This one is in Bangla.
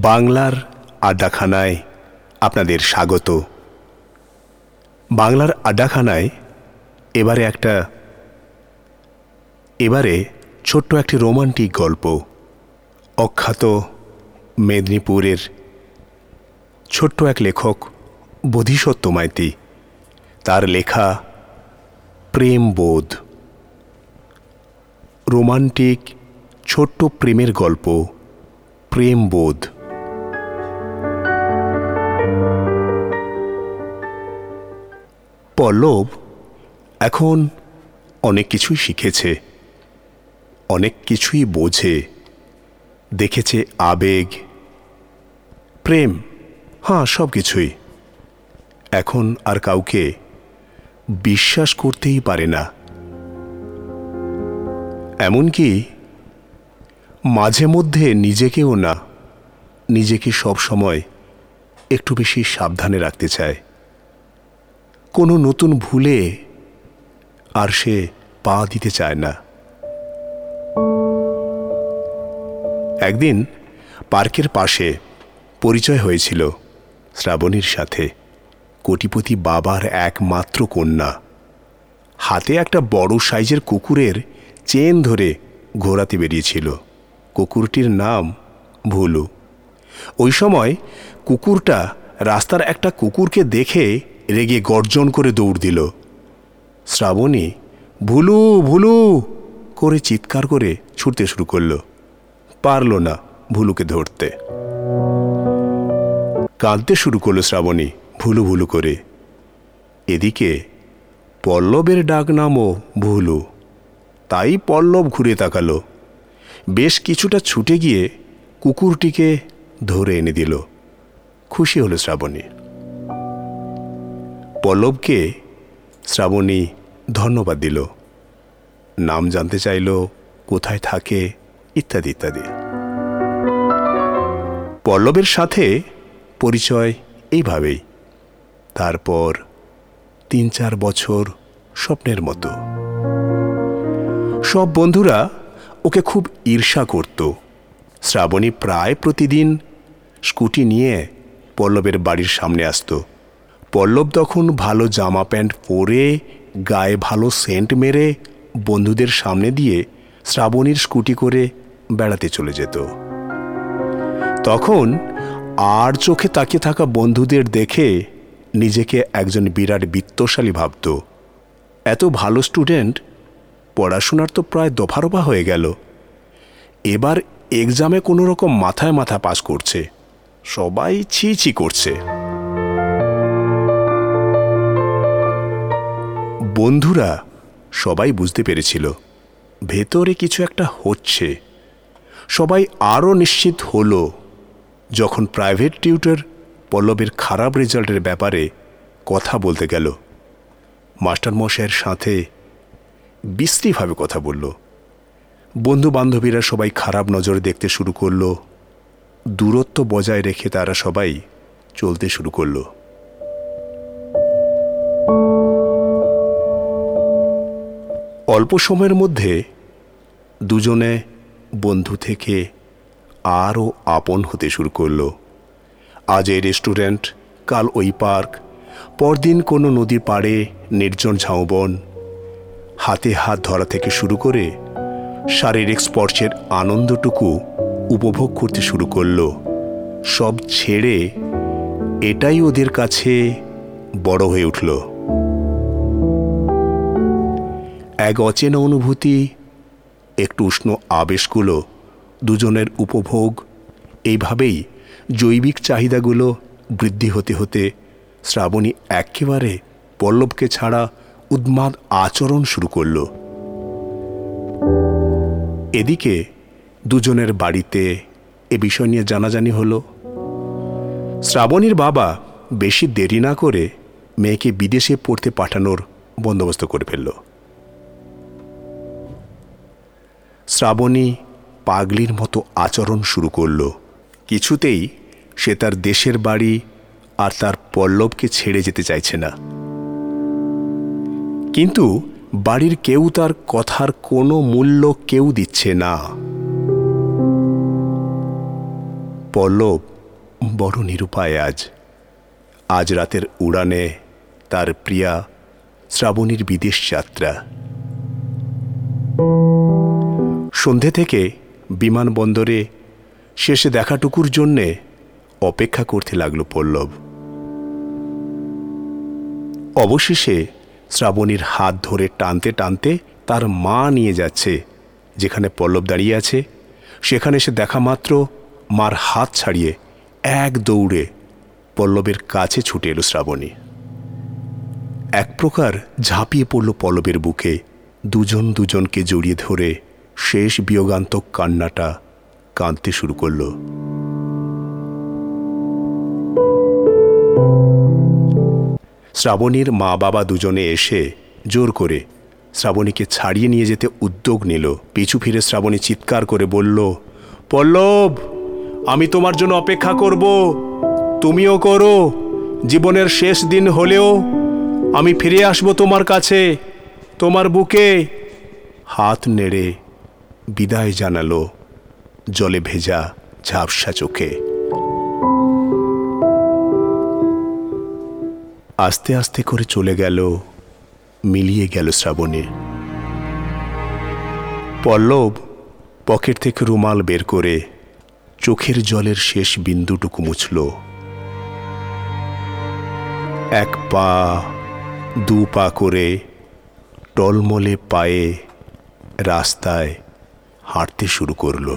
বাংলার আড্ডাখানায় আপনাদের স্বাগত। বাংলার আড্ডাখানায় এবারে একটা, এবারে ছোট্ট একটি রোমান্টিক গল্প, অখ্যাত মেদিনীপুরের ছোট্ট এক লেখক বোধিসত্ত্ব মাইতি। তার লেখা প্রেমবোধ রোমান্টিক ছোট্ট প্রেমের গল্প প্রেমবোধ পল্লব এখন অনেক কিছুই শিখেছে, অনেক কিছুই বোঝে, দেখেছে আবেগ, প্রেম হ্যাঁ সব কিছুই। এখন আর কাউকে বিশ্বাস করতেই পারে না। এমনকি মাঝে মধ্যে নিজেকেও না, নিজেকে সব সময় একটু বেশি সাবধানে রাখতে চায়। কোনো নতুন ভুলে আর সে পা দিতে চায় না। একদিন পার্কের পাশে পরিচয় হয়েছিল শ্রাবণীর সাথে কোটিপতি বাবার একমাত্র কন্যা। হাতে একটা বড় সাইজের কুকুরের চেন ধরে ঘোরাতে বেরিয়েছিল। কুকুরটির নাম ভুলু। ওই সময় কুকুরটা রাস্তার একটা কুকুরকে দেখে রেগে গর্জন করে দৌড় দিল। শ্রাবণী ভুলু ভুলু করে চিৎকার করে ছুটতে শুরু করল। পারল না ভুলুকে ধরতে। কাঁদতে শুরু করল শ্রাবণী ভুলু ভুলু করে। এদিকে পল্লবের ডাক নামও ভুলু। তাই পল্লব ঘুরে তাকালো। বেশ কিছুটা ছুটে গিয়ে কুকুরটিকে ধরে এনে দিল। খুশি হলো শ্রাবণী। পল্লবকে শ্রাবণী ধন্যবাদ দিল। নাম জানতে চাইল, কোথায় থাকে, ইত্যাদি ইত্যাদি। পল্লবের সাথে পরিচয় এইভাবেই। তারপর তিন চার বছর স্বপ্নের মতো। সব বন্ধুরা ওকে খুব ঈর্ষা করত। শ্রাবণী প্রায় প্রতিদিন স্কুটি নিয়ে পল্লবের বাড়ির সামনে আসতো। পল্লব তখন ভালো জামা প্যান্ট পরে, গায়ে ভালো সেন্ট মেরে বন্ধুদের সামনে দিয়ে শ্রাবণীর স্কুটি করে বেড়াতে চলে যেত। তখন আর চোখে তাকিয়ে থাকা বন্ধুদের দেখে নিজেকে একজন বিরাট বিত্তশালী ভাবত। এত ভালো স্টুডেন্ট, পড়াশোনার তো প্রায় দফারফা হয়ে গেল। এবার এক্সামে কোনো রকম মাথায় মাথা পাস করছে। সবাই ছি ছি করছে। বন্ধুরা, সবাই বুঝতে পেরেছিল, ভেতরে কিছু একটা হচ্ছে। সবাই আরও নিশ্চিত হলো, যখন প্রাইভেট টিউটর পল্লবের খারাপ রেজাল্টের ব্যাপারে কথা বলতে গেল। মাস্টারমশাইয়ের সাথে বিশ্রীভাবে কথা বলল। বন্ধু বান্ধবীরা সবাই খারাপ নজরে দেখতে শুরু করল। দূরত্ব বজায় রেখে তারা সবাই চলতে শুরু করল। অল্প সময়ের মধ্যে দুজনে বন্ধু থেকে আরও আপন হতে শুরু করল। আজ এই রেস্টুরেন্ট, কাল ওই পার্ক, পরদিন কোনো নদী পাড়ে নির্জন ঝাউবন। হাতে হাত ধরা থেকে শুরু করে শারীরিক স্পর্শের আনন্দটুকু উপভোগ করতে শুরু করল। সব ছেড়ে এটাই ওদের কাছে বড় হয়ে উঠল। এক অচেনা অনুভূতি, একটু উষ্ণ আবেশগুলো, দুজনের উপভোগ, এইভাবেই জৈবিক চাহিদাগুলো বৃদ্ধি হতে হতে শ্রাবণী একেবারে পল্লবকে ছাড়া উদ্মাদ আচরণ শুরু করল। এদিকে দুজনের বাড়িতে এ বিষয় নিয়ে জানাজানি হলো। শ্রাবণীর বাবা বেশি দেরি না করে মেয়েকে বিদেশে পড়তে পাঠানোর বন্দোবস্ত করে ফেলল। শ্রাবণী পাগলির মতো আচরণ শুরু করল। কিছুতেই সে তার দেশের বাড়ি আর তার পল্লবকে ছেড়ে যেতে চাইছে না। কিন্তু বাড়ির কেউ তার কথার কোনো মূল্য কেউ দিচ্ছে না। পল্লব বড় নিরুপায় আজ। আজ রাতের উড়ানে তার প্রিয়া শ্রাবণীর বিদেশ যাত্রা। সন্ধে থেকে বিমানবন্দরে শেষে দেখাটুকুর জন্যে অপেক্ষা করতে লাগল পল্লব। অবশেষে শ্রাবণীর হাত ধরে টানতে টানতে তার মা নিয়ে যাচ্ছে, যেখানে পল্লব দাঁড়িয়ে আছে। সেখানে সে দেখা মাত্র মার হাত ছাড়িয়ে এক দৌড়ে পল্লবের কাছে ছুটে এলো শ্রাবণী। এক প্রকার ঝাঁপিয়ে পড়ল পল্লবের বুকে। দুজন দুজনকে জড়িয়ে ধরে শেষ বিয়োগান্তক কান্নাটা কাঁদতে শুরু করল। শ্রাবণীর মা বাবা দুজনে এসে জোর করে শ্রাবণীকে ছাড়িয়ে নিয়ে যেতে উদ্যোগ নিল। পিছু ফিরে শ্রাবণী চিৎকার করে বলল, পল্লব, আমি তোমার জন্য অপেক্ষা করব। তুমিও করো। জীবনের শেষ দিন হলেও আমি ফিরে আসব তোমার কাছে, তোমার বুকে। হাত নেড়ে বিদায় জানালো জলে ভেজা ঝাপসা চোখে। আস্তে আস্তে করে চলে গেল, মিলিয়ে গেল শ্রাবণে। পল্লব পকেট থেকে রুমাল বের করে চোখের জলের শেষ বিন্দুটুকু মুছল। এক পা, দু পা করে টলমলে পায়ে রাস্তায় হাঁটতে শুরু করল।